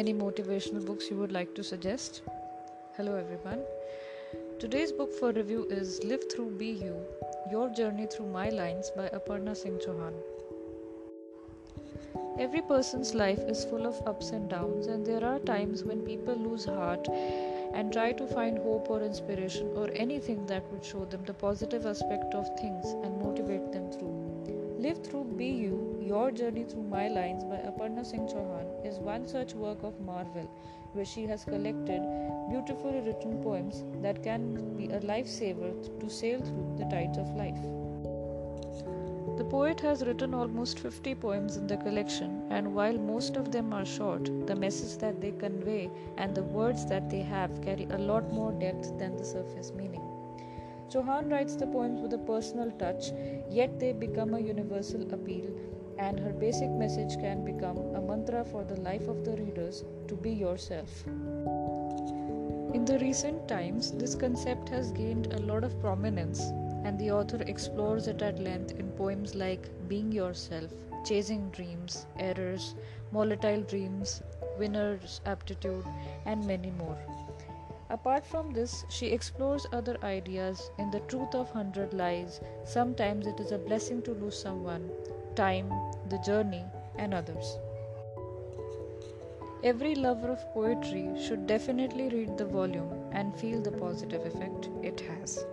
any motivational books you would like to suggest. Hello, everyone. Today's book for review is Live Through Be You Your Journey Through My Lines by Aparna Singh Chauhan. Every person's life is full of ups and downs, and there are times when people lose heart and try to find hope or inspiration or anything that would show them the positive aspect of things and motivate them through. Live Through Be You Your Journey Through My Lines by Aparna Singh Chauhan is one such work of marvel where she has collected beautifully written poems that can be a lifesaver to sail through the tides of life. The poet has written almost 50 poems in the collection, and while most of them are short, the message that they convey and the words that they have carry a lot more depth than the surface meaning. Chauhan writes the poems with a personal touch, yet they become a universal appeal, and her basic message can become a mantra for the life of the readers to be yourself. In the recent times, this concept has gained a lot of prominence, and the author explores it at length in poems like Being Yourself, Chasing Dreams, Errors, Volatile Dreams, Winner's Aptitude, and many more. Apart from this, she explores other ideas in The Truth of Hundred Lies. Sometimes it is a blessing to lose someone, time, the journey, and others. Every lover of poetry should definitely read the volume and feel the positive effect it has.